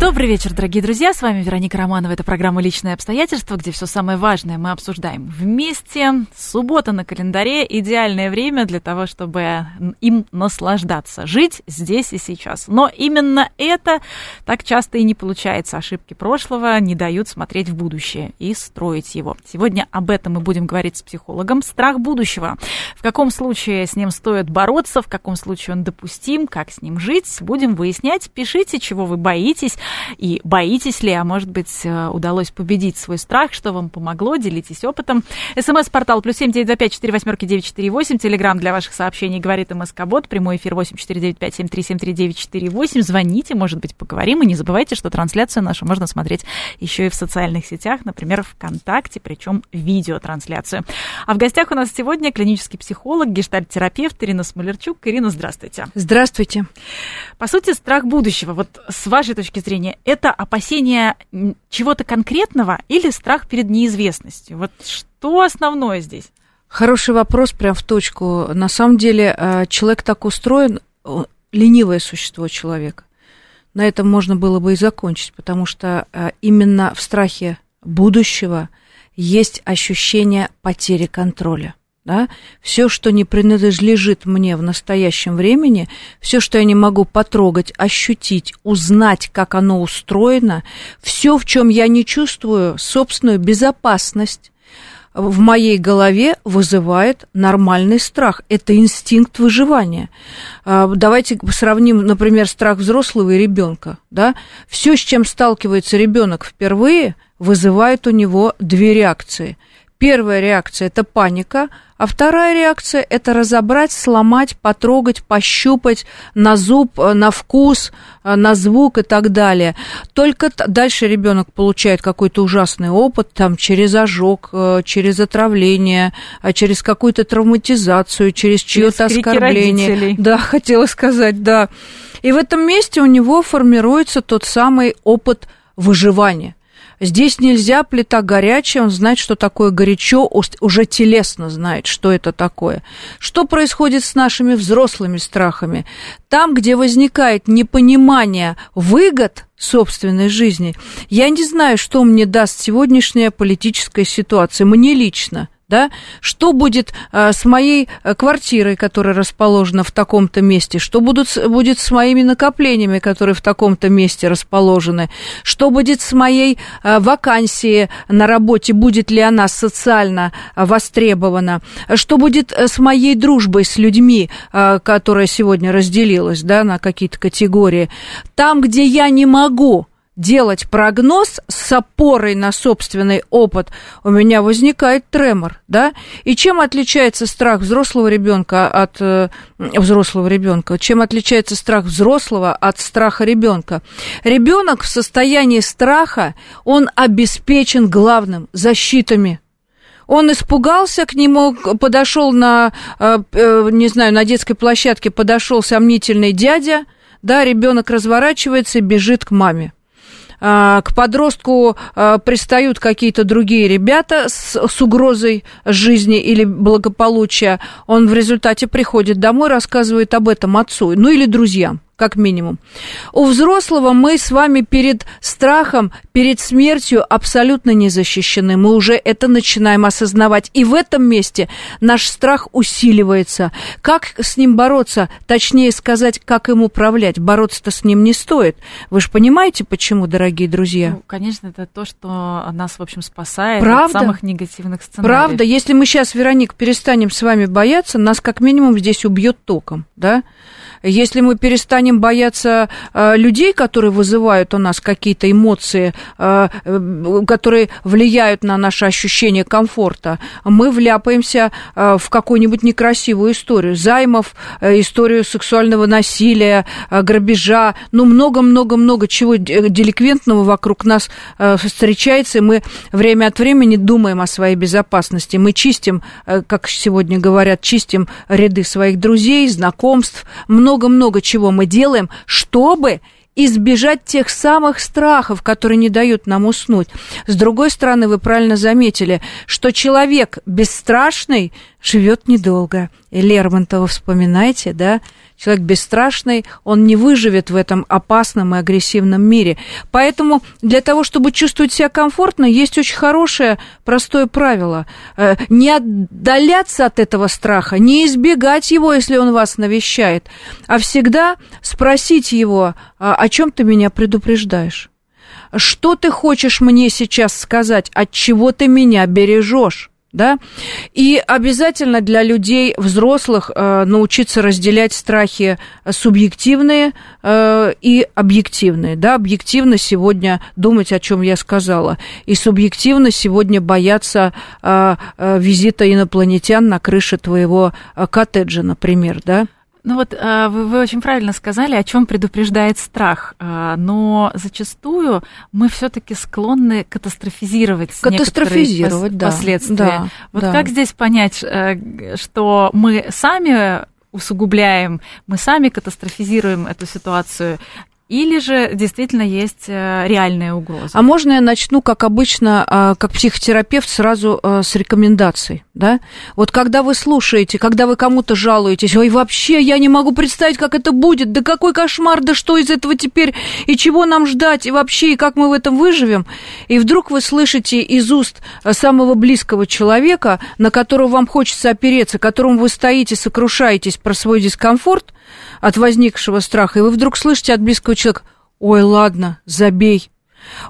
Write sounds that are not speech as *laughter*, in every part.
Добрый вечер, дорогие друзья. С вами Вероника Романова. Это программа «Личные обстоятельства», где все самое важное мы обсуждаем вместе. Суббота на календаре – идеальное время для того, чтобы им наслаждаться, жить здесь и сейчас. Но именно это так часто и не получается. Ошибки прошлого не дают смотреть в будущее и строить его. Сегодня об этом мы будем говорить с психологом. Страх будущего. В каком случае с ним стоит бороться, в каком случае он допустим, как с ним жить, будем выяснять. Пишите, чего вы боитесь и боитесь ли, а может быть, э, удалось победить свой страх, что вам помогло, делитесь опытом. СМС-портал плюс семь девять два пять четыре восьмерки девять четыре восемь. Телеграмм для ваших сообщений говорит МСК-бот. Прямой эфир восемь четыре девять пять семь три семь три девять четыре восемь. Звоните, может быть, поговорим. И не забывайте, что трансляцию нашу можно смотреть еще и в социальных сетях, например, ВКонтакте, причем видеотрансляцию. А в гостях у нас сегодня клинический психолог, гештальт-терапевт Ирина Смолерчук. Ирина, здравствуйте. Здравствуйте. По сути, страх будущего. Вот с вашей точки зрения, зрения, это опасение чего-то конкретного или страх перед неизвестностью? Вот что основное здесь? Хороший вопрос, прям в точку. На самом деле э, человек так устроен, ленивое существо человека. На этом можно было бы и закончить, потому что э, именно в страхе будущего есть ощущение потери контроля да, все, что не принадлежит мне в настоящем времени, все, что я не могу потрогать, ощутить, узнать, как оно устроено, все, в чем я не чувствую собственную безопасность, в моей голове вызывает нормальный страх. Это инстинкт выживания. А, давайте сравним, например, страх взрослого и ребенка. Да? Все, с чем сталкивается ребенок впервые, вызывает у него две реакции. Первая реакция – это паника – а вторая реакция – это разобрать, сломать, потрогать, пощупать на зуб, э, на вкус, э, на звук и так далее. Только дальше ребенок получает какой-то ужасный опыт, там, через ожог, э, через отравление, через какую-то травматизацию, через чье-то оскорбление. Родителей. Да, *laughs* хотела сказать, да. И в этом месте у него формируется тот самый опыт выживания. Здесь нельзя, плита горячая, он знает, что такое горячо, уже телесно знает, что это такое. Что происходит с нашими взрослыми страхами? Там, где возникает непонимание выгод собственной жизни, я не знаю, что мне даст сегодняшняя политическая ситуация, мне лично – да, что будет а, с моей э, квартирой, которая расположена в таком-то месте, что будут, будет с моими накоплениями, которые в таком-то месте расположены, что будет с моей а, вакансией на работе, будет ли она социально а, востребована, что будет э, с моей дружбой с людьми, а, которая сегодня разделилась, да, на какие-то категории. Там, где я не могу делать прогноз с опорой на собственный опыт, у меня возникает тремор, да? И чем отличается страх взрослого ребенка от э, взрослого ребенка? Чем отличается страх взрослого от страха ребенка? Ребенок в состоянии страха, он обеспечен главным защитами он испугался, к нему подошел на, э, э, не знаю, на детской площадке подошел сомнительный дядя, да, ребенок разворачивается и бежит к маме. А, к подростку а, пристают какие-то другие ребята с, с угрозой жизни или благополучия, он в результате приходит домой, рассказывает об этом отцу, ну или друзьям как минимум. У взрослого мы с вами перед страхом, перед смертью абсолютно не защищены. Мы уже это начинаем осознавать. И в этом месте наш страх усиливается. Как с ним бороться? Точнее сказать, как им управлять. Бороться-то с ним не стоит. Вы же понимаете, почему, дорогие друзья? Ну, конечно, это то, что нас, в общем, спасает Правда? от самых негативных сценариев. Правда. Если мы сейчас, Вероник, перестанем с вами бояться, нас как минимум здесь убьет током, да? Если мы перестанем бояться э, людей, которые вызывают у нас какие-то эмоции, э, э, которые влияют на наше ощущение комфорта, мы вляпаемся в какую-нибудь некрасивую историю. Займов, историю сексуального насилия, грабежа, ну, много-много-много чего деликвентного вокруг нас встречается, и мы время от времени думаем о своей безопасности. Мы чистим, как сегодня говорят, чистим ряды своих друзей, знакомств, много-много чего мы делаем, чтобы избежать тех самых страхов, которые не дают нам уснуть. С другой стороны, вы правильно заметили, что человек бесстрашный живет недолго. И Лермонтова вспоминайте, да? Человек бесстрашный, он не выживет в этом опасном и агрессивном мире. Поэтому для того, чтобы чувствовать себя комфортно, есть очень хорошее, простое правило. Э, не отдаляться от этого страха, не избегать его, если он вас навещает, а всегда спросить его, «А о чем ты меня предупреждаешь? Что ты хочешь мне сейчас сказать? От чего ты меня бережешь? Да, и обязательно для людей взрослых э, научиться разделять страхи субъективные э, и объективные, да, объективно сегодня думать, о чем я сказала, и субъективно сегодня бояться э, э, визита инопланетян на крыше твоего э, коттеджа, например, да. Ну вот а, вы, вы очень правильно сказали, о чем предупреждает страх, а, но зачастую мы все-таки склонны катастрофизировать, катастрофизировать да, последствия. Да, вот да. как здесь понять, э, что мы сами усугубляем, мы сами катастрофизируем эту ситуацию, или же действительно есть э, реальная угроза? А можно я начну, как обычно, а, как психотерапевт, сразу э, с рекомендаций, да? Вот когда вы слушаете, когда вы кому-то жалуетесь, ой, вообще я не могу представить, как это будет, да какой кошмар, да что из этого теперь, и чего нам ждать, и вообще, и как мы в этом выживем, и вдруг вы слышите из уст э, самого близкого человека, на которого вам хочется опереться, которому вы стоите, сокрушаетесь про свой дискомфорт, от возникшего страха, и вы вдруг слышите от близкого человека, ой, ладно, забей,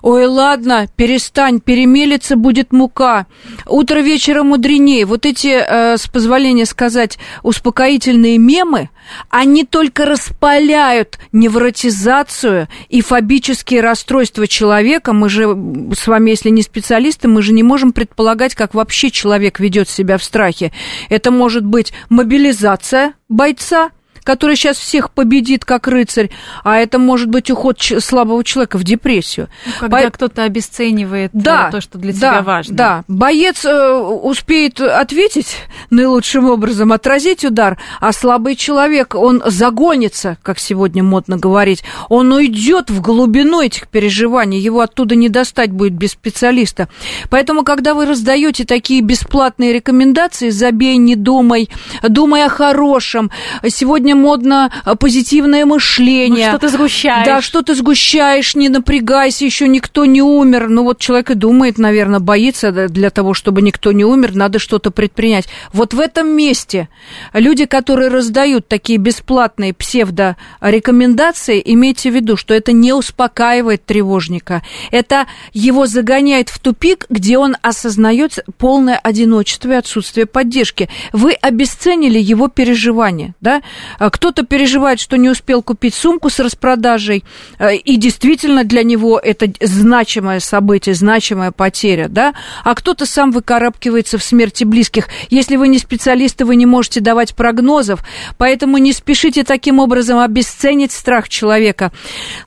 Ой, ладно, перестань, перемелиться будет мука. Утро вечера мудренее. Вот эти, э, с позволения сказать, успокоительные мемы, они только распаляют невротизацию и фобические расстройства человека. Мы же с вами, если не специалисты, мы же не можем предполагать, как вообще человек ведет себя в страхе. Это может быть мобилизация бойца, который сейчас всех победит как рыцарь, а это может быть уход слабого человека в депрессию. Ну, когда Бо... кто-то обесценивает э, да, то, что для да, тебя важно. Да, боец э, успеет ответить наилучшим образом, отразить удар, а слабый человек, он загонится, как сегодня модно говорить, он уйдет в глубину этих переживаний, его оттуда не достать будет без специалиста. Поэтому, когда вы раздаете такие бесплатные рекомендации, забей, не думай, думай о хорошем. Сегодня модно э, позитивное мышление. Ну, что ты сгущаешь. Да, что ты сгущаешь, не напрягайся, еще никто не умер. Ну, вот человек и думает, наверное, боится для того, чтобы никто не умер, надо что-то предпринять. Вот в этом месте люди, которые раздают такие бесплатные псевдорекомендации, имейте в виду, что это не успокаивает тревожника. Это его загоняет в тупик, где он осознает полное одиночество и отсутствие поддержки. Вы обесценили его переживания, да? А кто-то переживает, что не успел купить сумку с распродажей, э, и действительно для него это значимое событие, значимая потеря, да, а кто-то сам выкарабкивается в смерти близких. Если вы не специалисты, вы не можете давать прогнозов, поэтому не спешите таким образом обесценить страх человека.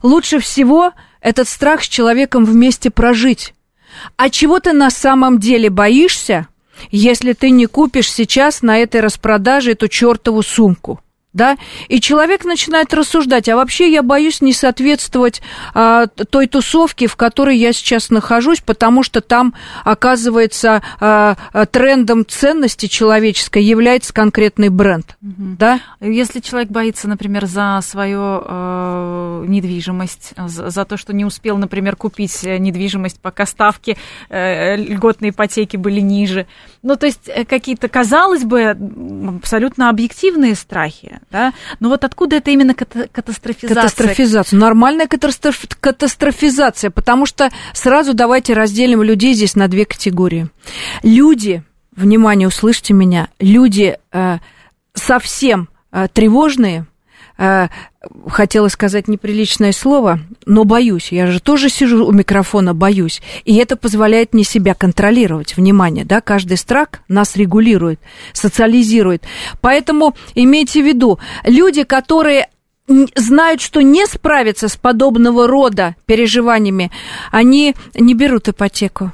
Лучше всего этот страх с человеком вместе прожить. А чего ты на самом деле боишься, если ты не купишь сейчас на этой распродаже эту чертову сумку? Да, и человек начинает рассуждать, а вообще я боюсь не соответствовать а, той тусовке, в которой я сейчас нахожусь, потому что там, оказывается, а, трендом ценности человеческой является конкретный бренд, угу. да. Если человек боится, например, за свою э, недвижимость, за, за то, что не успел, например, купить недвижимость, пока ставки э, льготной ипотеки были ниже, ну, то есть э, какие-то, казалось бы, абсолютно объективные страхи, да? Но вот откуда это именно катастрофизация? Катастрофизация. Нормальная катастроф... катастрофизация, потому что сразу давайте разделим людей здесь на две категории. Люди, внимание, услышьте меня, люди э, совсем э, тревожные, э, хотела сказать неприличное слово, но боюсь. Я же тоже сижу у микрофона, боюсь. И это позволяет мне себя контролировать. Внимание, да, каждый страх нас регулирует, социализирует. Поэтому имейте в виду, люди, которые знают, что не справятся с подобного рода переживаниями, они не берут ипотеку.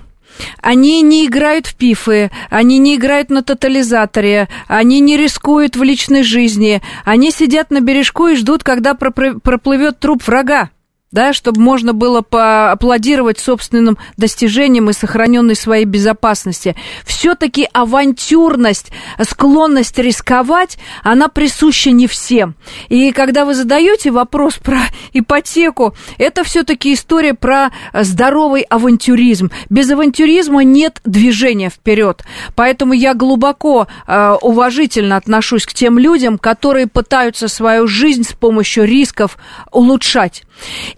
Они не играют в пифы, они не играют на тотализаторе, они не рискуют в личной жизни, они сидят на бережку и ждут, когда проплывет труп врага да, чтобы можно было поаплодировать собственным достижениям и сохраненной своей безопасности. Все-таки авантюрность, склонность рисковать, она присуща не всем. И когда вы задаете вопрос *laughs* про ипотеку, это все-таки история про здоровый авантюризм. Без авантюризма нет движения вперед. Поэтому я глубоко э, уважительно отношусь к тем людям, которые пытаются свою жизнь с помощью рисков улучшать.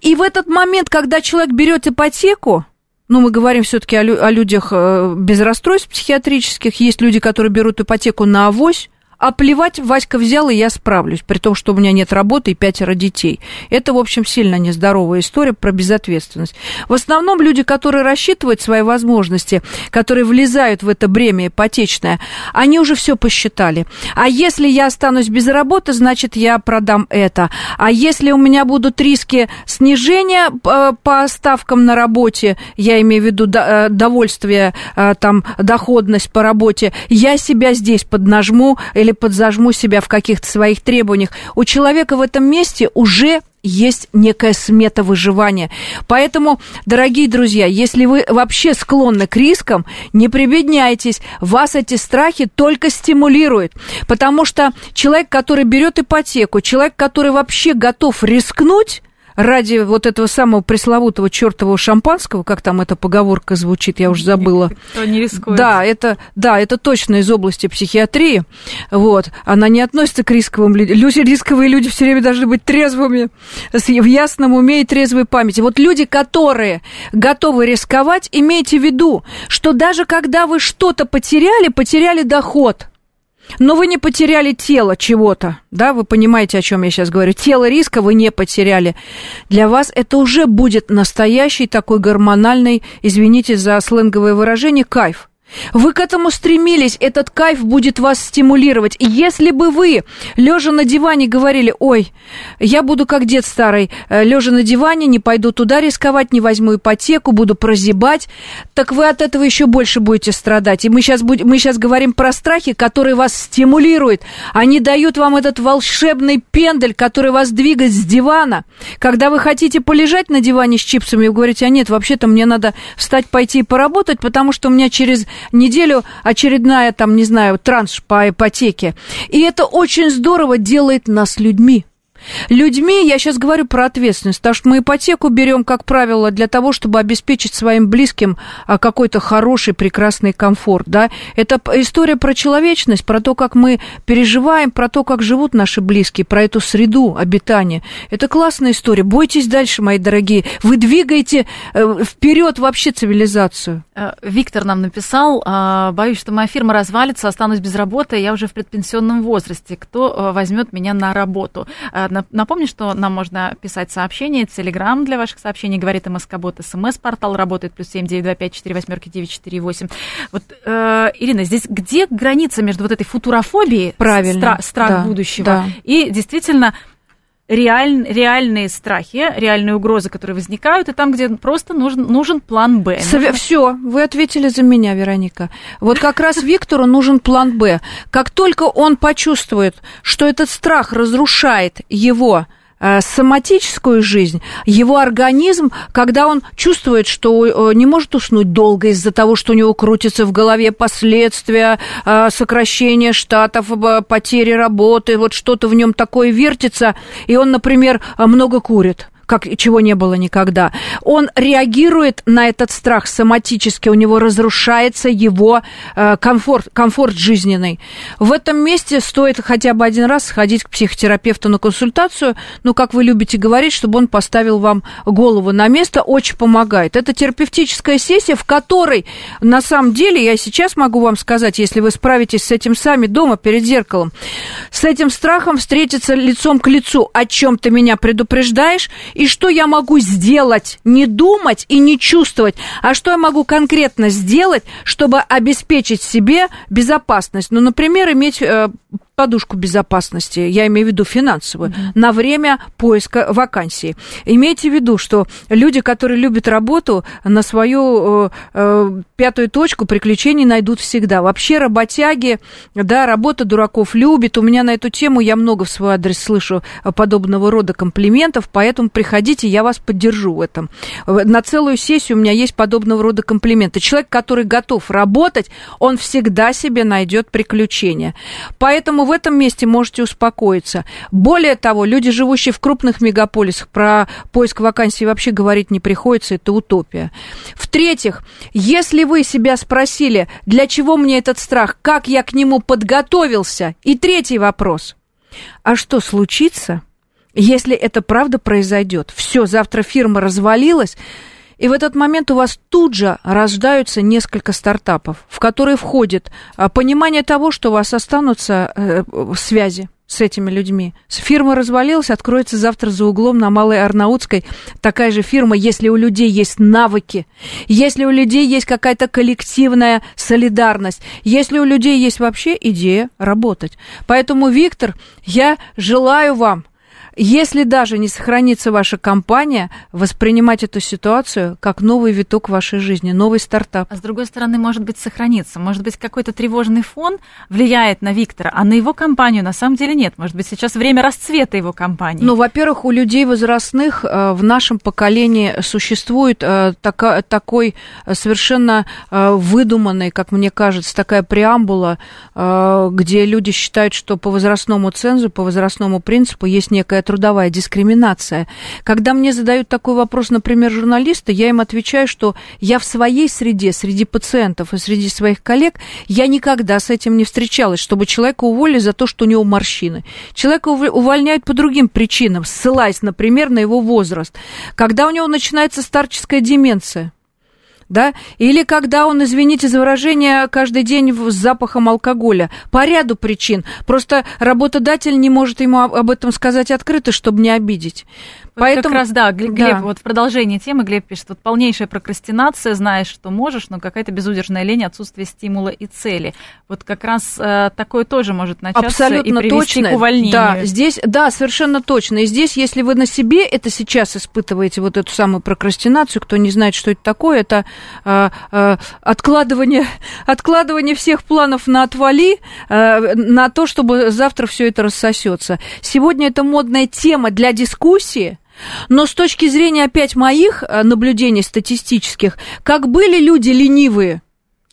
И в этот момент, когда человек берет ипотеку, ну, мы говорим все-таки о, о людях э, без расстройств психиатрических, есть люди, которые берут ипотеку на авось, а плевать, Васька взял, и я справлюсь, при том, что у меня нет работы и пятеро детей. Это, в общем, сильно нездоровая история про безответственность. В основном люди, которые рассчитывают свои возможности, которые влезают в это бремя ипотечное, они уже все посчитали. А если я останусь без работы, значит, я продам это. А если у меня будут риски снижения э, по ставкам на работе, я имею в виду э, довольствие, э, там, доходность по работе, я себя здесь поднажму или или подзажму себя в каких-то своих требованиях. У человека в этом месте уже есть некая смета выживания. Поэтому, дорогие друзья, если вы вообще склонны к рискам, не прибедняйтесь. Вас эти страхи только стимулируют. Потому что человек, который берет ипотеку, человек, который вообще готов рискнуть, ради вот этого самого пресловутого чертового шампанского, как там эта поговорка звучит, я уже забыла. *laughs* Кто не рискует. Да, это, да, это точно из области психиатрии. Вот. Она не относится к рисковым людям. Люди, рисковые люди все время должны быть трезвыми, в ясном уме и трезвой памяти. Вот люди, которые готовы рисковать, имейте в виду, что даже когда вы что-то потеряли, потеряли доход – но вы не потеряли тело чего-то, да, вы понимаете, о чем я сейчас говорю. Тело риска вы не потеряли. Для вас это уже будет настоящий такой гормональный, извините за сленговое выражение, кайф. Вы к этому стремились, этот кайф будет вас стимулировать. И если бы вы, лежа на диване, говорили, ой, я буду как дед старый, э, лежа на диване, не пойду туда рисковать, не возьму ипотеку, буду прозябать, так вы от этого еще больше будете страдать. И мы сейчас, будем, мы сейчас говорим про страхи, которые вас стимулируют. Они дают вам этот волшебный пендель, который вас двигает с дивана. Когда вы хотите полежать на диване с чипсами, вы говорите, а нет, вообще-то мне надо встать, пойти и поработать, потому что у меня через неделю очередная, там, не знаю, транш по ипотеке. И это очень здорово делает нас людьми. Людьми, я сейчас говорю про ответственность, потому что мы ипотеку берем, как правило, для того, чтобы обеспечить своим близким а, какой-то хороший, прекрасный комфорт, да. Это история про человечность, про то, как мы переживаем, про то, как живут наши близкие, про эту среду обитания. Это классная история. Бойтесь дальше, мои дорогие. Вы двигаете э, вперед вообще цивилизацию. Э, Виктор нам написал, «А, боюсь, что моя фирма развалится, останусь без работы, я уже в предпенсионном возрасте. Кто э, возьмет меня на работу? Напомню, что нам можно писать сообщения, телеграм для ваших сообщений, говорит МСК-бот, смс-портал работает, плюс семь девять два пять четыре восьмерки девять четыре восемь. Вот, э, Ирина, здесь где граница между вот этой футурофобией, Правильно, стра- страх да, будущего, да. и действительно реаль, реальные страхи, реальные угрозы, которые возникают, и там, где просто нужен, нужен план Б. Нужно... Все, вы ответили за меня, Вероника. Вот как раз Виктору нужен план Б. Как только он почувствует, что этот страх разрушает его соматическую жизнь, его организм, когда он чувствует, что э, не может уснуть долго из-за того, что у него крутится в голове последствия э, сокращения штатов, потери работы, вот что-то в нем такое вертится, и он, например, много курит как чего не было никогда. Он реагирует на этот страх соматически, у него разрушается его э, комфорт, комфорт жизненный. В этом месте стоит хотя бы один раз сходить к психотерапевту на консультацию, ну, как вы любите говорить, чтобы он поставил вам голову на место, очень помогает. Это терапевтическая сессия, в которой, на самом деле, я сейчас могу вам сказать, если вы справитесь с этим сами дома перед зеркалом, с этим страхом встретиться лицом к лицу, о чем ты меня предупреждаешь, и что я могу сделать, не думать и не чувствовать, а что я могу конкретно сделать, чтобы обеспечить себе безопасность. Ну, например, иметь э, подушку безопасности, я имею в виду финансовую, mm-hmm. на время поиска вакансии. Имейте в виду, что люди, которые любят работу, на свою э, э, пятую точку приключений найдут всегда. Вообще работяги, да, работа дураков любит. У меня на эту тему я много в свой адрес слышу подобного рода комплиментов, поэтому приходите, я вас поддержу в этом. На целую сессию у меня есть подобного рода комплименты. Человек, который готов работать, он всегда себе найдет приключения. Поэтому в этом месте можете успокоиться. Более того, люди, живущие в крупных мегаполисах, про поиск вакансий вообще говорить не приходится, это утопия. В-третьих, если вы себя спросили, для чего мне этот страх, как я к нему подготовился, и третий вопрос, а что случится, если это правда произойдет? Все, завтра фирма развалилась, и в этот момент у вас тут же рождаются несколько стартапов, в которые входит а, понимание того, что у вас останутся э, связи с этими людьми. Фирма развалилась, откроется завтра за углом на Малой Арнаутской такая же фирма, если у людей есть навыки, если у людей есть какая-то коллективная солидарность, если у людей есть вообще идея работать. Поэтому, Виктор, я желаю вам если даже не сохранится ваша компания, воспринимать эту ситуацию как новый виток вашей жизни, новый стартап. А с другой стороны, может быть, сохранится. Может быть, какой-то тревожный фон влияет на Виктора, а на его компанию на самом деле нет. Может быть, сейчас время расцвета его компании. Ну, во-первых, у людей возрастных э, в нашем поколении существует э, така, такой совершенно э, выдуманный, как мне кажется, такая преамбула, где люди считают, что по возрастному цензу, по возрастному принципу есть некая трудовая дискриминация. Когда мне задают такой вопрос, например, журналисты, я им отвечаю, что я в своей среде, среди пациентов и среди своих коллег, я никогда с этим не встречалась, чтобы человека уволили за то, что у него морщины. Человека увольняют по другим причинам, ссылаясь, например, на его возраст. Когда у него начинается старческая деменция, да, или когда он, извините за выражение, каждый день с запахом алкоголя, по ряду причин. Просто работодатель не может ему об этом сказать открыто, чтобы не обидеть. Вот Поэтому, как раз, да, Глеб, да. вот в продолжении темы Глеб пишет, вот полнейшая прокрастинация, знаешь, что можешь, но какая-то безудержная лень, отсутствие стимула и цели. Вот как раз э, такое тоже может начаться Абсолютно и привести точно. к увольнению. Да, здесь, да, совершенно точно. И здесь, если вы на себе это сейчас испытываете, вот эту самую прокрастинацию, кто не знает, что это такое, это откладывание, откладывание всех планов на отвали, э, на то, чтобы завтра все это рассосется. Сегодня это модная тема для дискуссии, но с точки зрения опять моих наблюдений статистических, как были люди ленивые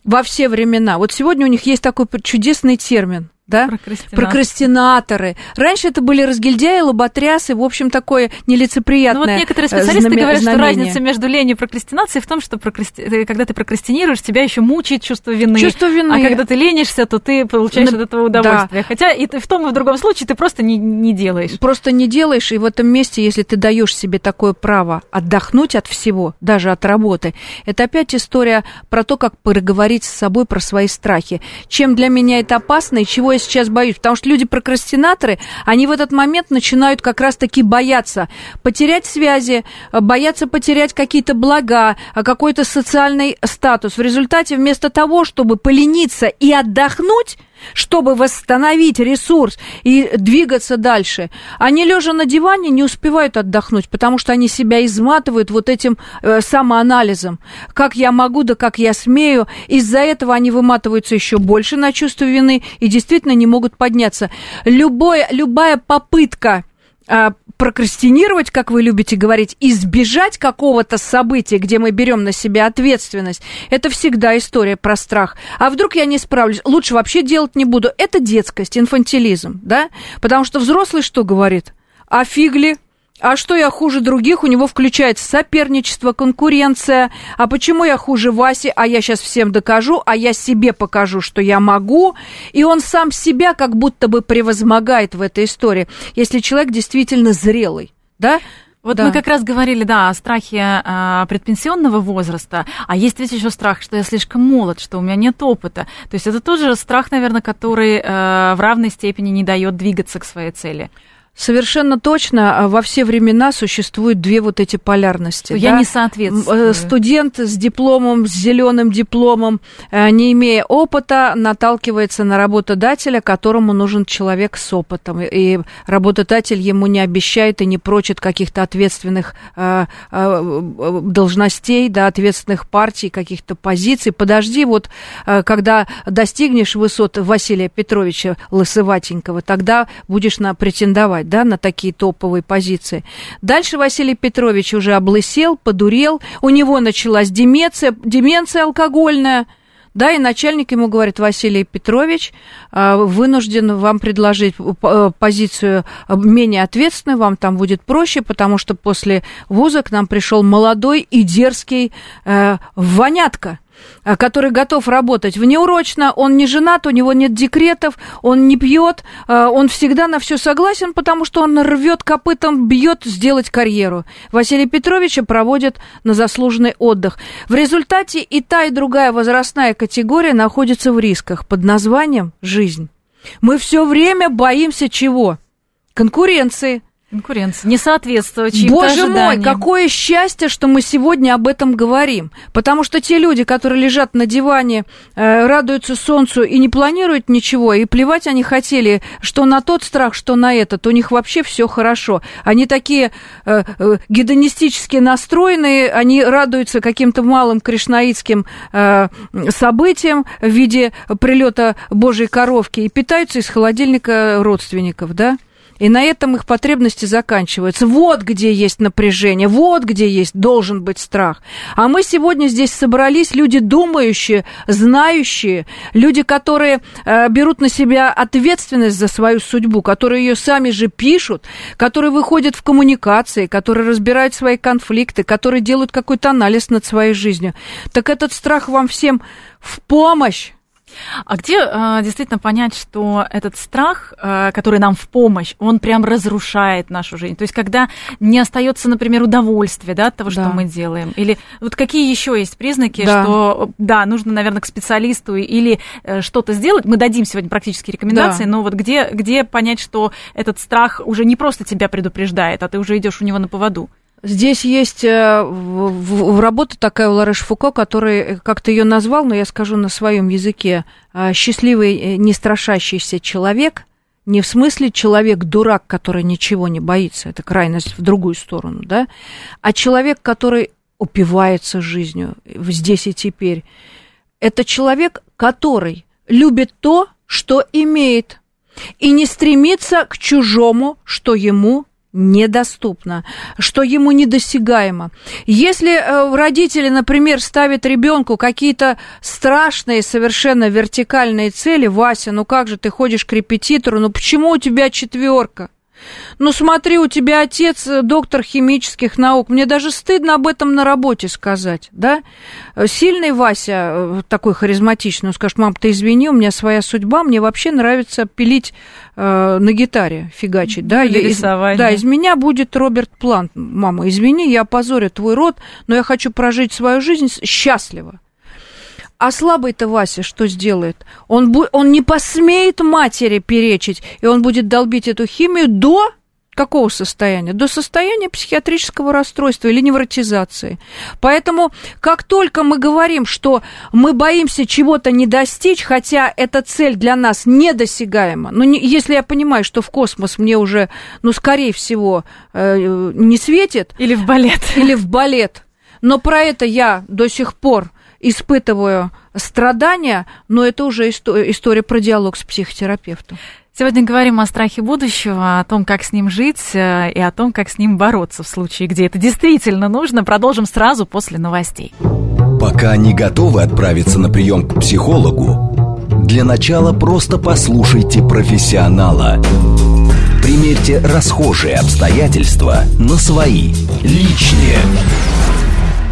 во все времена, вот сегодня у них есть такой чудесный термин – да? Прокрастинаторы. Прокрастинаторы. Раньше это были разгильдяи, лоботрясы, в общем, такое нелицеприятное Ну вот некоторые специалисты знаме- говорят, знамение. что разница между ленью и прокрастинацией в том, что прокрасти... Э, когда ты прокрастинируешь, тебя еще мучает чувство вины. Чувство вины. А когда ты ленишься, то ты получаешь На... от этого удовольствие. Да. Хотя и в том и в другом случае ты просто не, не делаешь. Просто не делаешь, и в этом месте, если ты даешь себе такое право отдохнуть от всего, даже от работы, это опять история про то, как поговорить с собой про свои страхи. Чем для меня это опасно и чего я сейчас боюсь, потому что люди-прокрастинаторы, они в этот момент начинают как раз-таки бояться потерять связи, бояться потерять какие-то блага, какой-то социальный статус. В результате вместо того, чтобы полениться и отдохнуть, чтобы восстановить ресурс и двигаться дальше. Они, лежа на диване, не успевают отдохнуть, потому что они себя изматывают вот этим э, самоанализом. Как я могу, да как я смею. Из-за этого они выматываются еще больше на чувство вины и действительно не могут подняться. Любое, любая попытка прокрастинировать, как вы любите говорить, избежать какого-то события, где мы берем на себя ответственность, это всегда история про страх. А вдруг я не справлюсь? Лучше вообще делать не буду. Это детскость, инфантилизм, да? Потому что взрослый что говорит? А фигли? А что я хуже других? У него включается соперничество, конкуренция. А почему я хуже Васи? А я сейчас всем докажу, а я себе покажу, что я могу. И он сам себя как будто бы превозмогает в этой истории, если человек действительно зрелый, да? Вот да. мы как раз говорили, да, о страхе э, предпенсионного возраста, а есть ведь еще страх, что я слишком молод, что у меня нет опыта. То есть это тоже страх, наверное, который э, в равной степени не дает двигаться к своей цели. Совершенно точно а, во все времена существуют две вот эти полярности. Я да? не соответствую. Э, студент с дипломом, с зеленым дипломом, э, не имея опыта, наталкивается на работодателя, которому нужен человек с опытом. И работодатель ему не обещает и не прочит каких-то ответственных э, должностей, да, ответственных партий, каких-то позиций. Подожди, вот когда достигнешь высот Василия Петровича Лысыватенького, тогда будешь на претендовать да, на такие топовые позиции. Дальше Василий Петрович уже облысел, подурел, у него началась деменция, деменция алкогольная, да, и начальник ему говорит, Василий Петрович, а, вынужден вам предложить позицию менее ответственную, вам там будет проще, потому что после вуза к нам пришел молодой и дерзкий э, вонятка который готов работать внеурочно, он не женат, у него нет декретов, он не пьет, э, он всегда на все согласен, потому что он рвет копытом, бьет сделать карьеру. Василия Петровича проводят на заслуженный отдых. В результате и та, и другая возрастная категория находится в рисках под названием «жизнь». Мы все время боимся чего? Конкуренции, Конкуренция. Не соответствует чьим-то Боже ожиданиям. мой, какое счастье, что мы сегодня об этом говорим. Потому что те люди, которые лежат на диване, э, радуются солнцу и не планируют ничего, и плевать они хотели, что на тот страх, что на этот, у них вообще все хорошо. Они такие э, э, гедонистически настроенные, они радуются каким-то малым кришнаитским э, событиям в виде прилета Божьей коровки и питаются из холодильника родственников, да? И на этом их потребности заканчиваются. Вот где есть напряжение, вот где есть должен быть страх. А мы сегодня здесь собрались люди думающие, знающие, люди, которые э, берут на себя ответственность за свою судьбу, которые ее сами же пишут, которые выходят в коммуникации, которые разбирают свои конфликты, которые делают какой-то анализ над своей жизнью. Так этот страх вам всем в помощь. А где э, действительно понять, что этот страх, э, который нам в помощь, он прям разрушает нашу жизнь? То есть, когда не остается, например, удовольствие да, от того, да. что мы делаем? Или вот какие еще есть признаки, да. что да, нужно, наверное, к специалисту или э, что-то сделать? Мы дадим сегодня практические рекомендации, да. но вот где, где понять, что этот страх уже не просто тебя предупреждает, а ты уже идешь у него на поводу? Здесь есть э, работа такая у Лареш Фуко, который э, как-то ее назвал, но я скажу на своем языке, э, счастливый, не страшащийся человек, не в смысле человек-дурак, который ничего не боится, это крайность в другую сторону, да, а человек, который упивается жизнью здесь и теперь. Это человек, который любит то, что имеет, и не стремится к чужому, что ему недоступно, что ему недосягаемо. Если э, родители, например, ставят ребенку какие-то страшные совершенно вертикальные цели, Вася, ну как же ты ходишь к репетитору, ну почему у тебя четверка? Ну смотри, у тебя отец э, доктор химических наук. Мне даже стыдно об этом на работе сказать, да? Сильный Вася, э, такой харизматичный, он скажет, мам, ты извини, у меня своя судьба, мне вообще нравится пилить э, на гитаре, фигачить, да? Я, из, да, из меня будет Роберт Плант. Мама, извини, я опозорю твой род, но я хочу прожить свою жизнь счастливо. А слабый-то Вася что сделает? Он, бу- он не посмеет матери перечить, и он будет долбить эту химию до какого состояния? До состояния психиатрического расстройства или невротизации. Поэтому, как только мы говорим, что мы боимся чего-то не достичь, хотя эта цель для нас недосягаема, ну, не, если я понимаю, что в космос мне уже, ну, скорее всего, э, не светит. Или в балет. Или в балет. Но про это я до сих пор испытываю страдания, но это уже история про диалог с психотерапевтом. Сегодня говорим о страхе будущего, о том, как с ним жить э, и о том, как с ним бороться в случае, где это действительно нужно. Продолжим сразу после новостей. Пока не готовы отправиться на прием к психологу, для начала просто послушайте профессионала – Примерьте расхожие обстоятельства на свои, личные.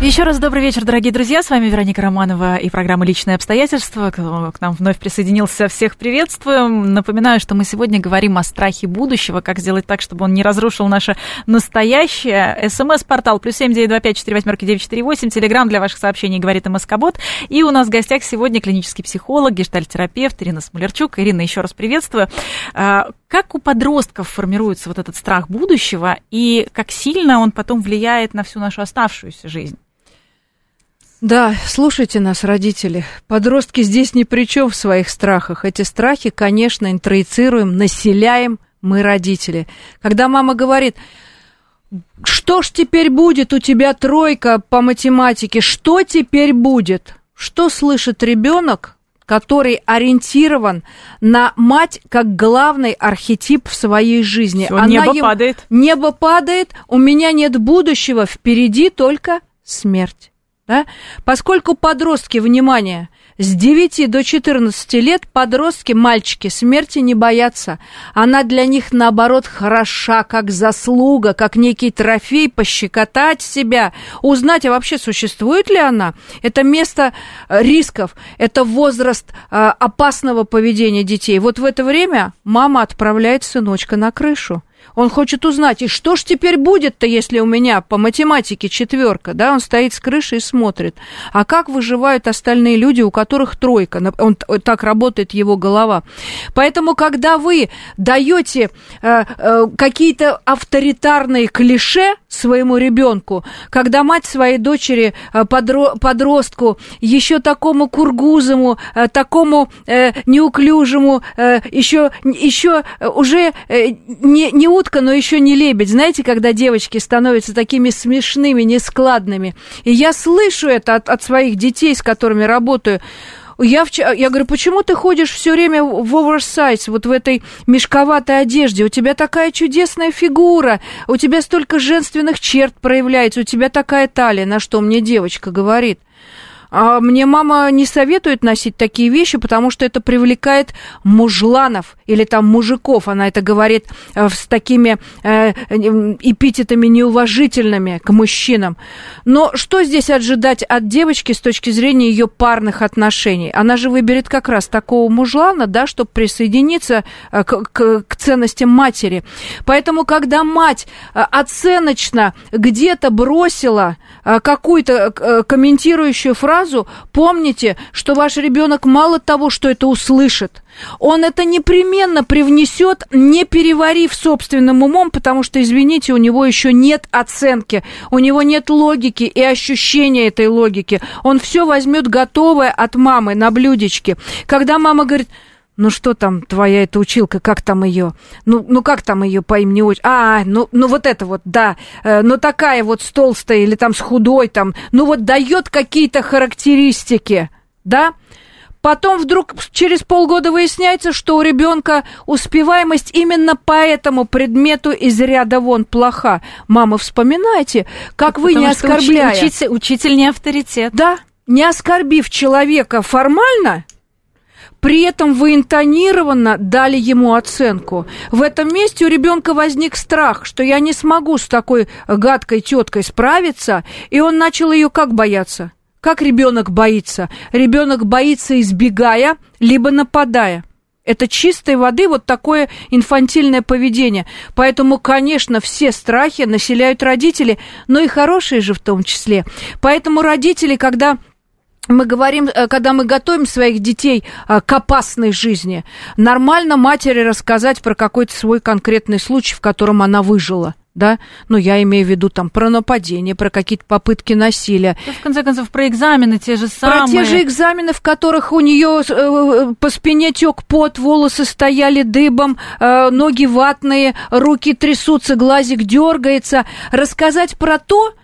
Еще раз добрый вечер, дорогие друзья. С вами Вероника Романова и программа «Личные обстоятельства». К нам вновь присоединился. Всех приветствую. Напоминаю, что мы сегодня говорим о страхе будущего, как сделать так, чтобы он не разрушил наше настоящее. СМС-портал плюс семь девять два пять четыре восьмерки девять четыре восемь. Телеграмм для ваших сообщений говорит МСК-бот. И у нас в гостях сегодня клинический психолог, гештальтерапевт Ирина Смолерчук. Ирина, еще раз приветствую. А, как у подростков формируется вот этот страх будущего и как сильно он потом влияет на всю нашу оставшуюся жизнь? Да, слушайте нас, родители. Подростки здесь ни при чем в своих страхах. Эти страхи, конечно, интроицируем, населяем мы, родители. Когда мама говорит, что ж теперь будет, у тебя тройка по математике, что теперь будет? Что слышит ребенок, который ориентирован на мать как главный архетип в своей жизни? Всё, Она небо ем... падает. Небо падает, у меня нет будущего, впереди только смерть. Да? Поскольку подростки, внимание, с 9 до 14 лет подростки, мальчики, смерти не боятся. Она для них, наоборот, хороша, как заслуга, как некий трофей, пощекотать себя, узнать, а вообще существует ли она. Это место э, рисков, это возраст э, опасного поведения детей. Вот в это время мама отправляет сыночка на крышу. Он хочет узнать, и что ж теперь будет-то, если у меня по математике четверка, да, он стоит с крыши и смотрит. А как выживают остальные люди, у которых тройка? Он, так работает его голова. Поэтому, когда вы даете э, э, какие-то авторитарные клише своему ребенку, когда мать своей дочери, э, подро, подростку, еще такому кургузому, э, такому э, неуклюжему, э, еще, еще уже э, не, не утка, но еще не лебедь. Знаете, когда девочки становятся такими смешными, нескладными. И я слышу это от, от своих детей, с которыми работаю. Я, вчера, я говорю, почему ты ходишь все время в оверсайз, вот в этой мешковатой одежде? У тебя такая чудесная фигура, у тебя столько женственных черт проявляется, у тебя такая талия. На что мне девочка говорит? А мне мама не советует носить такие вещи, потому что это привлекает мужланов или там мужиков. Она это говорит э, с такими э, эпитетами неуважительными к мужчинам. Но что здесь ожидать от девочки с точки зрения ее парных отношений? Она же выберет как раз такого мужлана, да, чтобы присоединиться э, к, к, к ценностям матери. Поэтому, когда мать э, оценочно где-то бросила какую-то комментирующую фразу, фразу, помните, что ваш ребенок мало того, что это услышит, он это непременно привнесет, не переварив собственным умом, потому что, извините, у него еще нет оценки, у него нет логики и ощущения этой логики. Он все возьмет готовое от мамы на блюдечке. Когда мама говорит, ну что там твоя эта училка, как там ее? Ну, ну как там ее по имени отчеству? А, ну, ну вот это вот, да. Э, ну такая вот с толстой или там с худой там. Ну вот дает какие-то характеристики, да? Потом вдруг через полгода выясняется, что у ребенка успеваемость именно по этому предмету из ряда вон плоха. Мама, вспоминайте, как вы не оскорбляя... Учитель, учитель не авторитет. Да, не оскорбив человека формально, при этом вы интонированно дали ему оценку. В этом месте у ребенка возник страх, что я не смогу с такой гадкой теткой справиться, и он начал ее как бояться? Как ребенок боится? Ребенок боится, избегая, либо нападая. Это чистой воды вот такое инфантильное поведение. Поэтому, конечно, все страхи населяют родители, но и хорошие же в том числе. Поэтому родители, когда мы говорим, э, когда мы готовим своих детей э, к опасной жизни, нормально матери рассказать про какой-то свой конкретный случай, в котором она выжила да, ну, я имею в виду там про нападение, про какие-то попытки насилия. Ну, в конце концов, про экзамены те же самые. Про те же экзамены, в которых у нее э, по спине тек пот, волосы стояли дыбом, ноги ватные, руки трясутся, глазик дергается. Рассказать про то,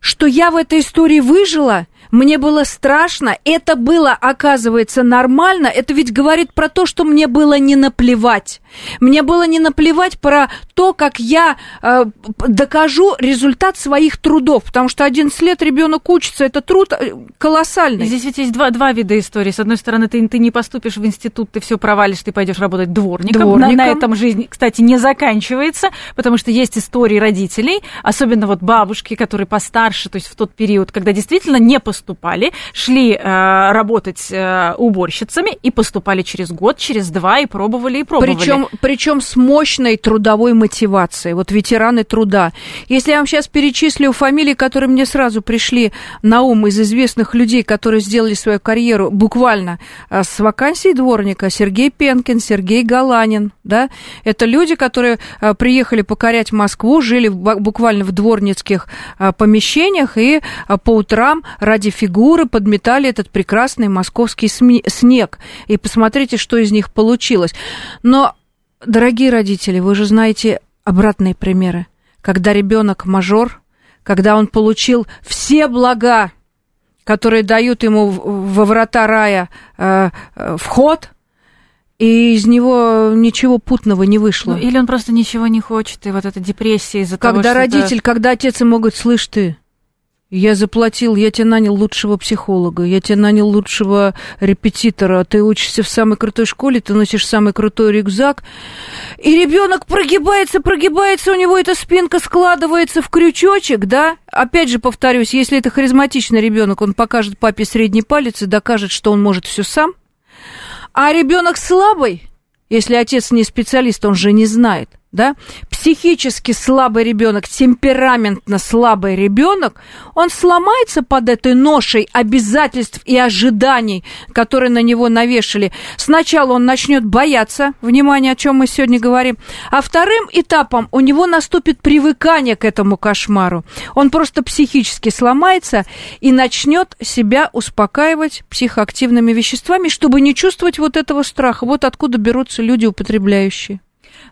что я в этой истории выжила – мне было страшно, это было, оказывается, нормально, это ведь говорит про то, что мне было не наплевать. Мне было не наплевать про то, как я э, докажу результат своих трудов, потому что 11 лет ребенок учится, это труд э, колоссальный. Здесь ведь есть два, два вида истории. С одной стороны, ты, ты не поступишь в институт, ты все провалишь, ты пойдешь работать дворником. Дворником. На, на этом жизнь, кстати, не заканчивается, потому что есть истории родителей, особенно вот бабушки, которые постарше, то есть в тот период, когда действительно не поступали, шли э, работать э, уборщицами и поступали через год, через два и пробовали и пробовали. Причем, причем с мощной трудовой мотивацией. Вот ветераны труда. Если я вам сейчас перечислю фамилии, которые мне сразу пришли на ум из известных людей, которые сделали свою карьеру буквально а, с вакансией дворника, Сергей Пенкин, Сергей Галанин, да, это люди, которые а, приехали покорять Москву, жили буквально в дворницких а, помещениях и по утрам ради фигуры подметали этот прекрасный московский снег. И посмотрите, что из них получилось. Но, дорогие родители, вы же знаете обратные примеры. Когда ребенок мажор, когда он получил все блага, которые дают ему во врата рая э, э, вход, и из него ничего путного не вышло. Ну, или он просто ничего не хочет, и вот эта депрессия из-за когда того, что... Когда родитель, когда отец ему говорит, слышь ты, я заплатил, я тебе нанял лучшего психолога, я тебе нанял лучшего репетитора, ты учишься в самой крутой школе, ты носишь самый крутой рюкзак, и ребенок прогибается, прогибается, у него эта спинка складывается в крючочек, да? Опять же повторюсь, если это харизматичный ребенок, он покажет папе средний палец и докажет, что он может все сам. А ребенок слабый, если отец не специалист, он же не знает – да, психически слабый ребенок, темпераментно слабый ребенок, он сломается под этой ношей обязательств и ожиданий, которые на него навешали. Сначала он начнет бояться, внимание, о чем мы сегодня говорим, а вторым этапом у него наступит привыкание к этому кошмару. Он просто психически сломается и начнет себя успокаивать психоактивными веществами, чтобы не чувствовать вот этого страха. Вот откуда берутся люди употребляющие.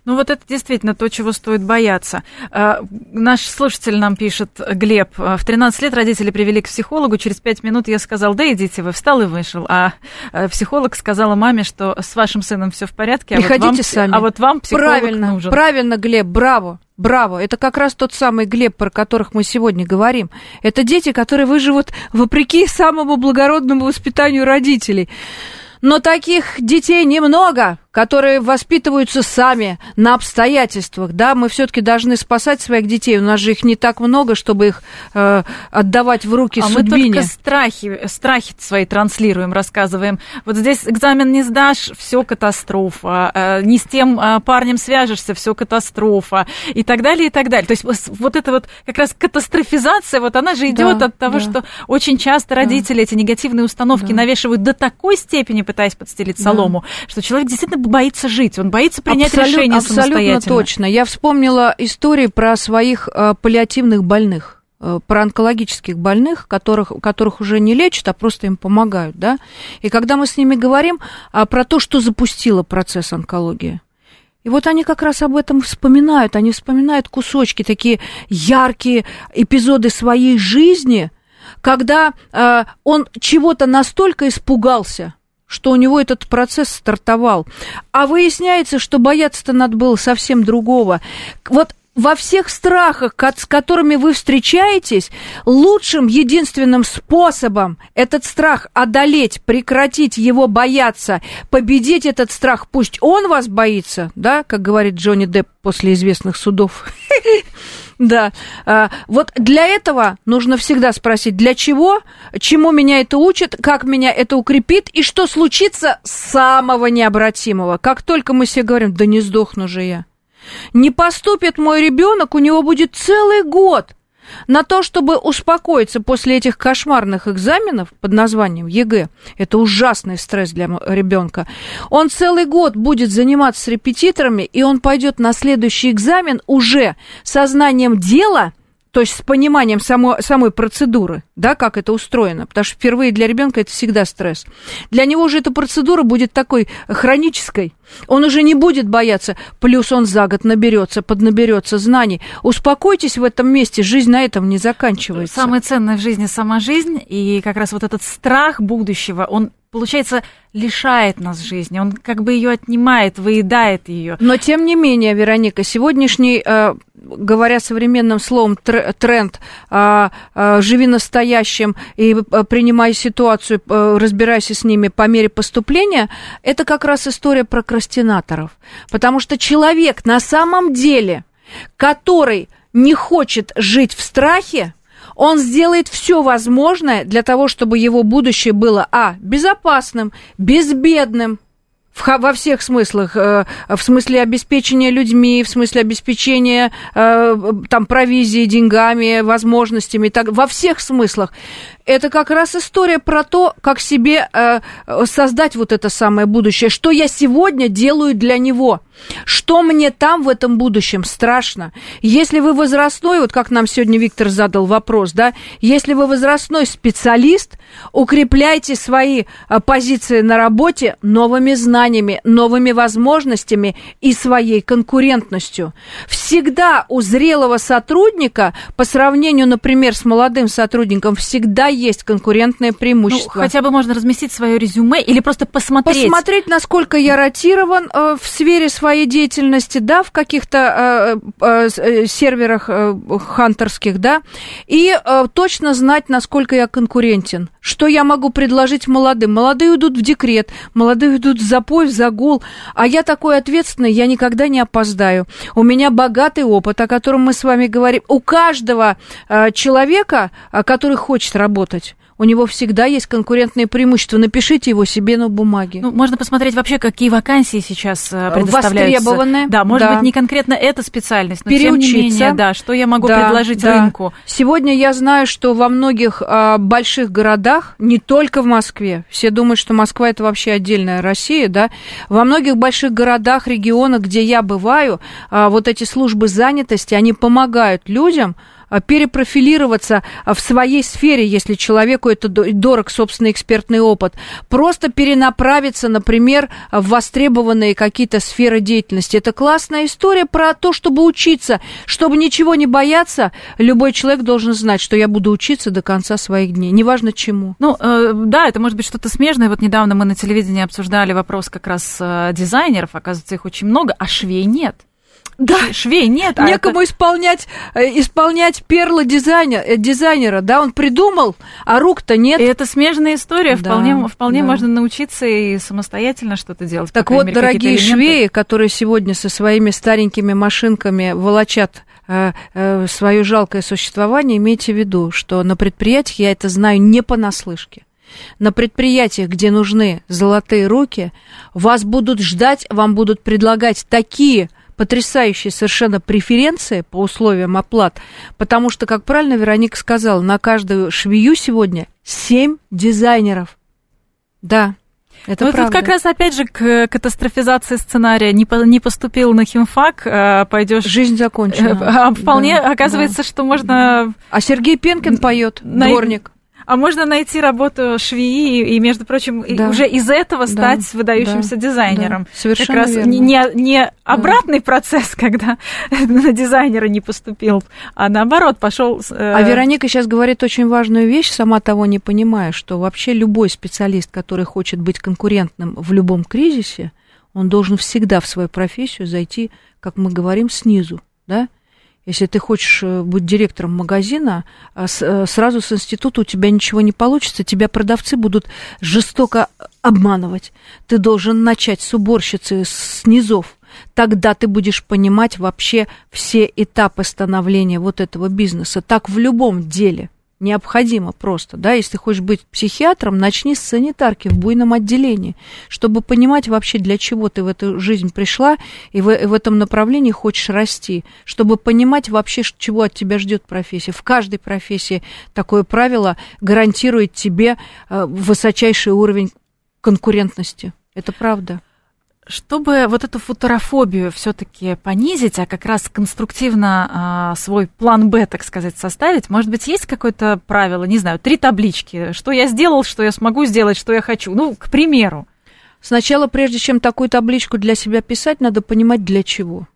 Ну вот это действительно то, чего стоит бояться. А, наш слушатель нам пишет, Глеб, «А, в 13 лет родители привели к психологу, через 5 минут я сказал, да идите вы, встал и вышел. А, а психолог сказала маме, что с вашим сыном все в порядке, а Приходите вот вам, сами. а вот вам психолог правильно, нужен. Правильно, Глеб, браво. Браво! Это как раз тот самый Глеб, про которых мы сегодня говорим. Это дети, которые выживут вопреки самому благородному воспитанию родителей. Но таких детей немного которые воспитываются сами на обстоятельствах, да, мы все-таки должны спасать своих детей. У нас же их не так много, чтобы их э, отдавать в руки а судьбине. мы только страхи, страхи свои транслируем, рассказываем. Вот здесь экзамен не сдашь, все катастрофа. Э, не с тем э, парнем свяжешься, все катастрофа. И так далее, и так далее. То есть вот эта вот как раз катастрофизация, вот она же идет да, от того, да. что очень часто родители да. эти негативные установки да. навешивают до такой степени, пытаясь подстелить да. солому, что человек действительно боится жить, он боится принять Абсолют, решение абсолютно самостоятельно. Абсолютно точно. Я вспомнила истории про своих э, паллиативных больных э, про онкологических больных, которых, которых уже не лечат, а просто им помогают, да. И когда мы с ними говорим а, про то, что запустило процесс онкологии, и вот они как раз об этом вспоминают, они вспоминают кусочки, такие яркие эпизоды своей жизни, когда э, он чего-то настолько испугался, что у него этот процесс стартовал. А выясняется, что бояться-то надо было совсем другого. Вот во всех страхах, с которыми вы встречаетесь, лучшим, единственным способом этот страх одолеть, прекратить его бояться, победить этот страх, пусть он вас боится, да, как говорит Джонни Депп после известных судов, *laughs* Да. А, вот для этого нужно всегда спросить, для чего, чему меня это учит, как меня это укрепит и что случится самого необратимого. Как только мы себе говорим, да не сдохну же я. Не поступит мой ребенок, у него будет целый год – на то, чтобы успокоиться после этих кошмарных экзаменов под названием ЕГЭ, это ужасный стресс для ребенка, он целый год будет заниматься с репетиторами, и он пойдет на следующий экзамен уже сознанием дела – то есть с пониманием само, самой процедуры, да, как это устроено, потому что впервые для ребенка это всегда стресс. Для него же эта процедура будет такой хронической. Он уже не будет бояться, плюс он за год наберется, поднаберется знаний. Успокойтесь в этом месте, жизнь на этом не заканчивается. Самое ценное в жизни сама жизнь, и как раз вот этот страх будущего, он получается, лишает нас жизни, он как бы ее отнимает, выедает ее. Но тем не менее, Вероника, сегодняшний, э, говоря современным словом, тренд э, э, «живи настоящим» и принимай ситуацию, разбирайся с ними по мере поступления, это как раз история прокрастинаторов. Потому что человек на самом деле, который не хочет жить в страхе, он сделает все возможное для того, чтобы его будущее было, а, безопасным, безбедным, во всех смыслах, э, в смысле обеспечения людьми, в смысле обеспечения э, там провизией, деньгами, возможностями, так, во всех смыслах. Это как раз история про то, как себе э, создать вот это самое будущее, что я сегодня делаю для него, что мне там в этом будущем страшно. Если вы возрастной, вот как нам сегодня Виктор задал вопрос, да, если вы возрастной специалист, укрепляйте свои э, позиции на работе новыми знаниями, новыми возможностями и своей конкурентностью. Всегда у зрелого сотрудника, по сравнению, например, с молодым сотрудником, всегда есть конкурентное преимущество. Ну, хотя бы можно разместить свое резюме или просто посмотреть. Посмотреть, насколько я ротирован э, в сфере своей деятельности, да, в каких-то э, э, э серверах хантерских, да, и точно знать, насколько я конкурентен. Что я могу предложить молодым? Молодые уйдут в декрет, молодые уйдут в запой, в загул, а я такой ответственный, я никогда не опоздаю. У меня богатый опыт, о котором мы с вами говорим. У каждого человека, который хочет работать. У него всегда есть конкурентные преимущества. Напишите его себе на бумаге. Ну, можно посмотреть вообще, какие вакансии сейчас э, предоставляются. Востребованные. Да, может да. быть, не конкретно эта специальность, но Переучиться. тем не менее, да, что я могу да, предложить да. рынку. Сегодня я знаю, что во многих а, больших городах, не только в Москве, все думают, что Москва это вообще отдельная Россия, да, во многих больших городах, регионах, где я бываю, а, вот эти службы занятости, они помогают людям перепрофилироваться а, в своей сфере, если человеку это дорог собственный экспертный опыт, просто перенаправиться, например, в востребованные какие-то сферы деятельности. Это классная история про то, чтобы учиться, чтобы ничего не бояться. Любой человек должен знать, что я буду учиться до конца своих дней, неважно чему. Ну, э, да, это может быть что-то смежное. Вот недавно мы на телевидении обсуждали вопрос как раз э, дизайнеров, оказывается, их очень много, а швей нет. Да. Швей нет. А Некому это... исполнять, э, исполнять перлы дизайнера, э, дизайнера, да, он придумал, а рук-то нет. И это смежная история, да, вполне, вполне да. можно научиться и самостоятельно что-то делать. Так вот, мере, дорогие швеи, которые сегодня со своими старенькими машинками волочат э, свое жалкое существование, имейте в виду, что на предприятиях я это знаю не понаслышке. На предприятиях, где нужны золотые руки, вас будут ждать, вам будут предлагать такие потрясающие совершенно преференции по условиям оплат, потому что, как правильно Вероника сказала, на каждую швею сегодня 7 дизайнеров. Да, это ну, правда. тут как раз опять же к катастрофизации сценария. Не, по, не поступил на химфак, а пойдешь. Жизнь закончена. *laughs* А вполне да, оказывается, да. что можно. А Сергей Пенкин поет, на... дворник. А можно найти работу швеи и, между прочим, да. уже из этого стать да. выдающимся да. дизайнером. Да. Совершенно как раз верно. не, не обратный да. процесс, *laughs* когда на дизайнера не поступил, а наоборот пошел. Э... А Вероника сейчас говорит очень важную вещь, сама того не понимая, что вообще любой специалист, который хочет быть конкурентным в любом кризисе, он должен всегда в свою профессию зайти, как мы говорим, снизу, да? Если ты хочешь э, быть директором магазина, а э, сразу с института у тебя ничего не получится, тебя продавцы будут жестоко обманывать. Ты должен начать с уборщицы, с низов. Тогда ты будешь понимать вообще все этапы становления вот этого бизнеса. Так в любом деле – необходимо просто, да, если хочешь быть психиатром, начни с санитарки в буйном отделении, чтобы понимать вообще, для чего ты в эту жизнь пришла и в, и в этом направлении хочешь расти, чтобы понимать вообще, чего от тебя ждет профессия. В каждой профессии такое правило гарантирует тебе э, высочайший уровень конкурентности. Это правда. Чтобы вот эту футурофобию все-таки понизить, а как раз конструктивно а, свой план Б, так сказать, составить, может быть, есть какое-то правило, не знаю, три таблички, что я сделал, что я смогу сделать, что я хочу, ну, к примеру. Сначала, прежде чем такую табличку для себя писать, надо понимать, для чего.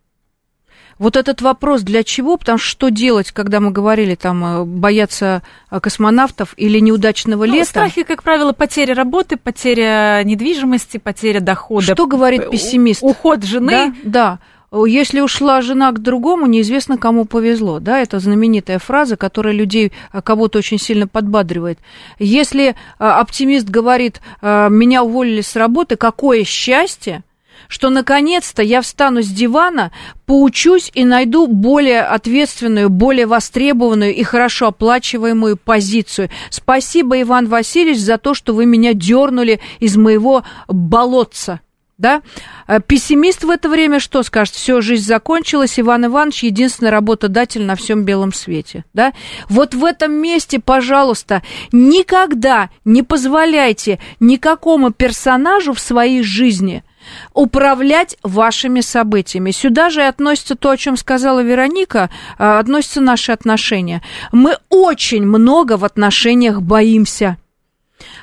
Вот этот вопрос для чего? Потому что что делать, когда мы говорили, там, э, бояться э, космонавтов или неудачного ну, лета? Страхи, как правило, потеря работы, потеря недвижимости, потеря дохода. Что говорит пессимист? Уход жены. Да, да. Если ушла жена к другому, неизвестно, кому повезло. Да, это знаменитая фраза, которая людей э, кого-то очень сильно подбадривает. Если оптимист говорит, меня уволили с работы, какое счастье, что наконец-то я встану с дивана, поучусь и найду более ответственную, более востребованную и хорошо оплачиваемую позицию. Спасибо, Иван Васильевич, за то, что вы меня дернули из моего болотца. Да? А пессимист в это время что скажет? Все, жизнь закончилась, Иван Иванович единственный работодатель на всем белом свете. Да? Вот в этом месте, пожалуйста, никогда не позволяйте никакому персонажу в своей жизни – управлять вашими событиями. Сюда же относится то, о чем сказала Вероника, а, относятся наши отношения. Мы очень много в отношениях боимся.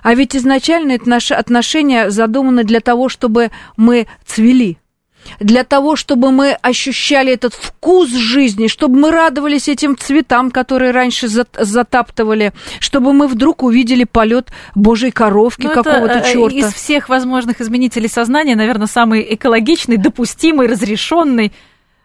А ведь изначально это наши отношения задуманы для того, чтобы мы цвели – для того, чтобы мы ощущали этот вкус жизни, чтобы мы радовались этим цветам, которые раньше затаптывали, чтобы мы вдруг увидели полет Божьей коровки ну, какого-то э, черта. Из всех возможных изменителей сознания, наверное, самый экологичный, допустимый, разрешенный.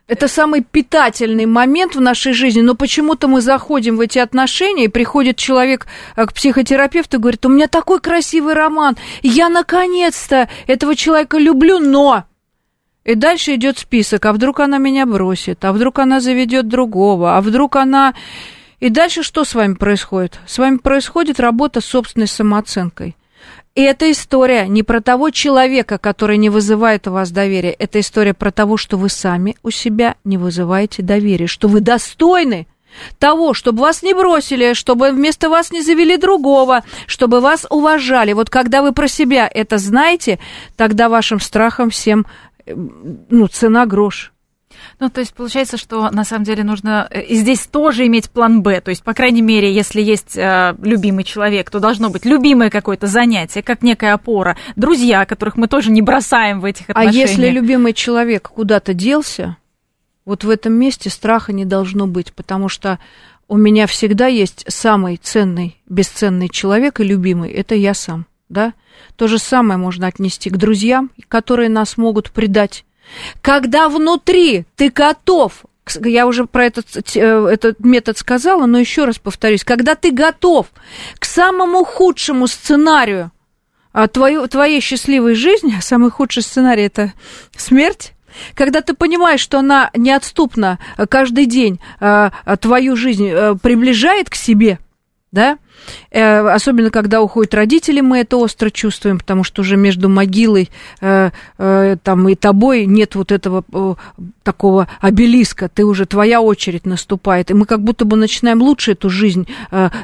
Это самый питательный момент в нашей жизни, но почему-то мы заходим в эти отношения, и приходит человек э, к психотерапевту и говорит, у меня такой красивый роман, я наконец-то этого человека люблю, но и дальше идет список, а вдруг она меня бросит, а вдруг она заведет другого, а вдруг она... И дальше что с вами происходит? С вами происходит работа с собственной самооценкой. И эта история не про того человека, который не вызывает у вас доверия. Это история про того, что вы сами у себя не вызываете доверия, что вы достойны того, чтобы вас не бросили, чтобы вместо вас не завели другого, чтобы вас уважали. Вот когда вы про себя это знаете, тогда вашим страхом всем ну, цена грош. Ну, то есть получается, что на самом деле нужно э, и здесь тоже иметь план Б. То есть, по крайней мере, если есть э, любимый человек, то должно быть любимое какое-то занятие, как некая опора. Друзья, которых мы тоже не бросаем в этих отношениях. А если любимый человек куда-то делся, вот в этом месте страха не должно быть, потому что у меня всегда есть самый ценный, бесценный человек и любимый, это я сам, да? То же самое можно отнести к друзьям, которые нас могут предать. Когда внутри ты готов я уже про этот, э, этот метод сказала, но еще раз повторюсь, когда ты готов к самому худшему сценарию а, твою, твоей счастливой жизни, самый худший сценарий это смерть, когда ты понимаешь, что она неотступно э, каждый день а, твою жизнь приближает к себе, да, Э, особенно когда уходят родители, мы это остро чувствуем, потому что уже между могилой э, э, там, и тобой нет вот этого такого обелиска, ты уже, твоя очередь наступает, и мы как будто бы начинаем лучше эту жизнь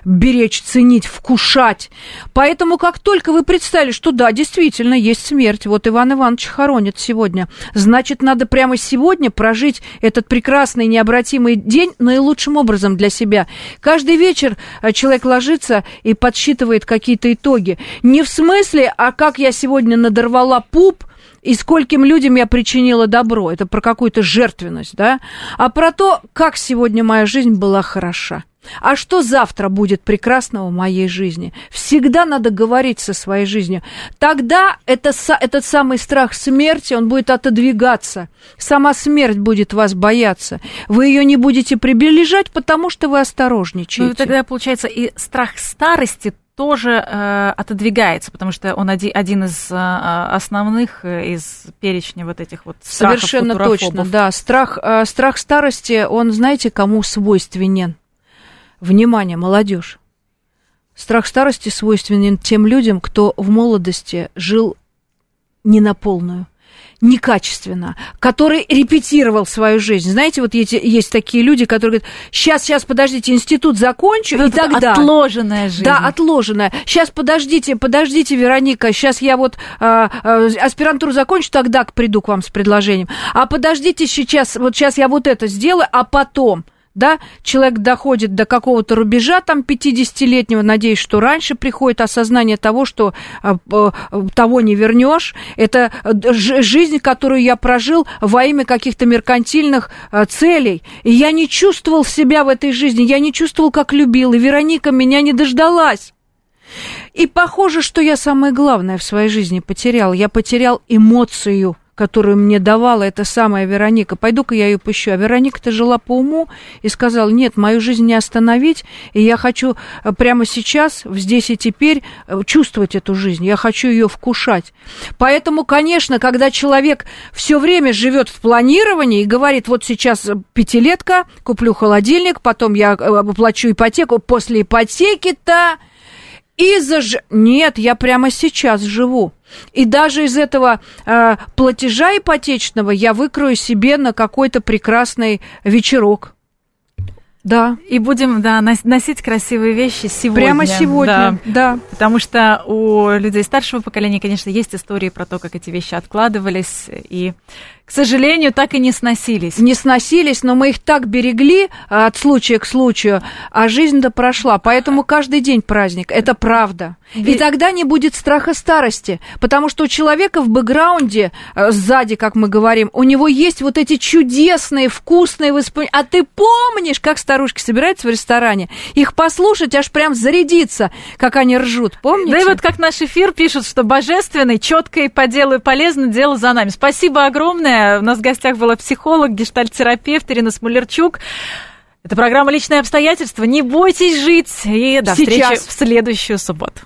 беречь, ценить, вкушать. Поэтому как только вы представили, что да, действительно, есть смерть, вот Иван Иванович хоронит сегодня, значит, надо прямо сегодня прожить этот прекрасный необратимый день наилучшим образом для себя. Каждый вечер человек ложится садится и подсчитывает какие-то итоги. Не в смысле, а как я сегодня надорвала пуп, и скольким людям я причинила добро. Это про какую-то жертвенность, да? А про то, как сегодня моя жизнь была хороша. А что завтра будет прекрасного в моей жизни? Всегда надо говорить со своей жизнью. Тогда это, этот самый страх смерти, он будет отодвигаться. Сама смерть будет вас бояться. Вы ее не будете приближать, потому что вы осторожничаете. Ну, тогда, получается, и страх старости тоже э, отодвигается, потому что он один, один из э, основных э, из перечня вот этих вот страхов Совершенно точно, да. Страх, э, страх старости, он, знаете, кому свойственен? Внимание, молодежь. Страх старости свойственен тем людям, кто в молодости жил не на полную некачественно, который репетировал свою жизнь. Знаете, вот есть, есть такие люди, которые говорят, сейчас, сейчас, подождите, институт закончу, вот и тогда... Отложенная жизнь. Да, отложенная. Сейчас, подождите, подождите, Вероника, сейчас я вот а, а, аспирантуру закончу, тогда приду к вам с предложением. А подождите сейчас, вот сейчас я вот это сделаю, а потом да, человек доходит до какого-то рубежа, там, 50-летнего, надеюсь, что раньше приходит осознание того, что а, того не вернешь. Это э, жизнь, которую я прожил во имя каких-то меркантильных а, целей. И я не чувствовал себя в этой жизни, я не чувствовал, как любил, и Вероника меня не дождалась. И похоже, что я самое главное в своей жизни потерял. Я потерял эмоцию – которую мне давала эта самая Вероника. Пойду-ка я ее пущу. А Вероника-то жила по уму и сказала, нет, мою жизнь не остановить, и я хочу э, прямо сейчас, здесь и теперь, э, чувствовать эту жизнь. Я хочу ее вкушать. Поэтому, конечно, когда человек все время живет в планировании и говорит, вот сейчас пятилетка, куплю холодильник, потом я э, оплачу ипотеку, после ипотеки-то... И заж... Нет, я прямо сейчас живу. И даже из этого э, платежа ипотечного я выкрою себе на какой-то прекрасный вечерок. Да. И будем, да, носить красивые вещи сегодня. Прямо сегодня, да. да. Потому что у людей старшего поколения, конечно, есть истории про то, как эти вещи откладывались. И к сожалению, так и не сносились. Не сносились, но мы их так берегли а, от случая к случаю, а жизнь-то прошла. Поэтому каждый день праздник. Это правда. И тогда не будет страха старости, потому что у человека в бэкграунде, а, сзади, как мы говорим, у него есть вот эти чудесные, вкусные воспоминания. А ты помнишь, как старушки собираются в ресторане? Их послушать, аж прям зарядиться, как они ржут. Помните? Да и вот как наш эфир пишут, что божественный, четко и по делу и полезно дело за нами. Спасибо огромное у нас в гостях была психолог, гештальт-терапевт Ирина Смолерчук. Это программа «Личные обстоятельства». Не бойтесь жить. И до Сейчас. встречи в следующую субботу.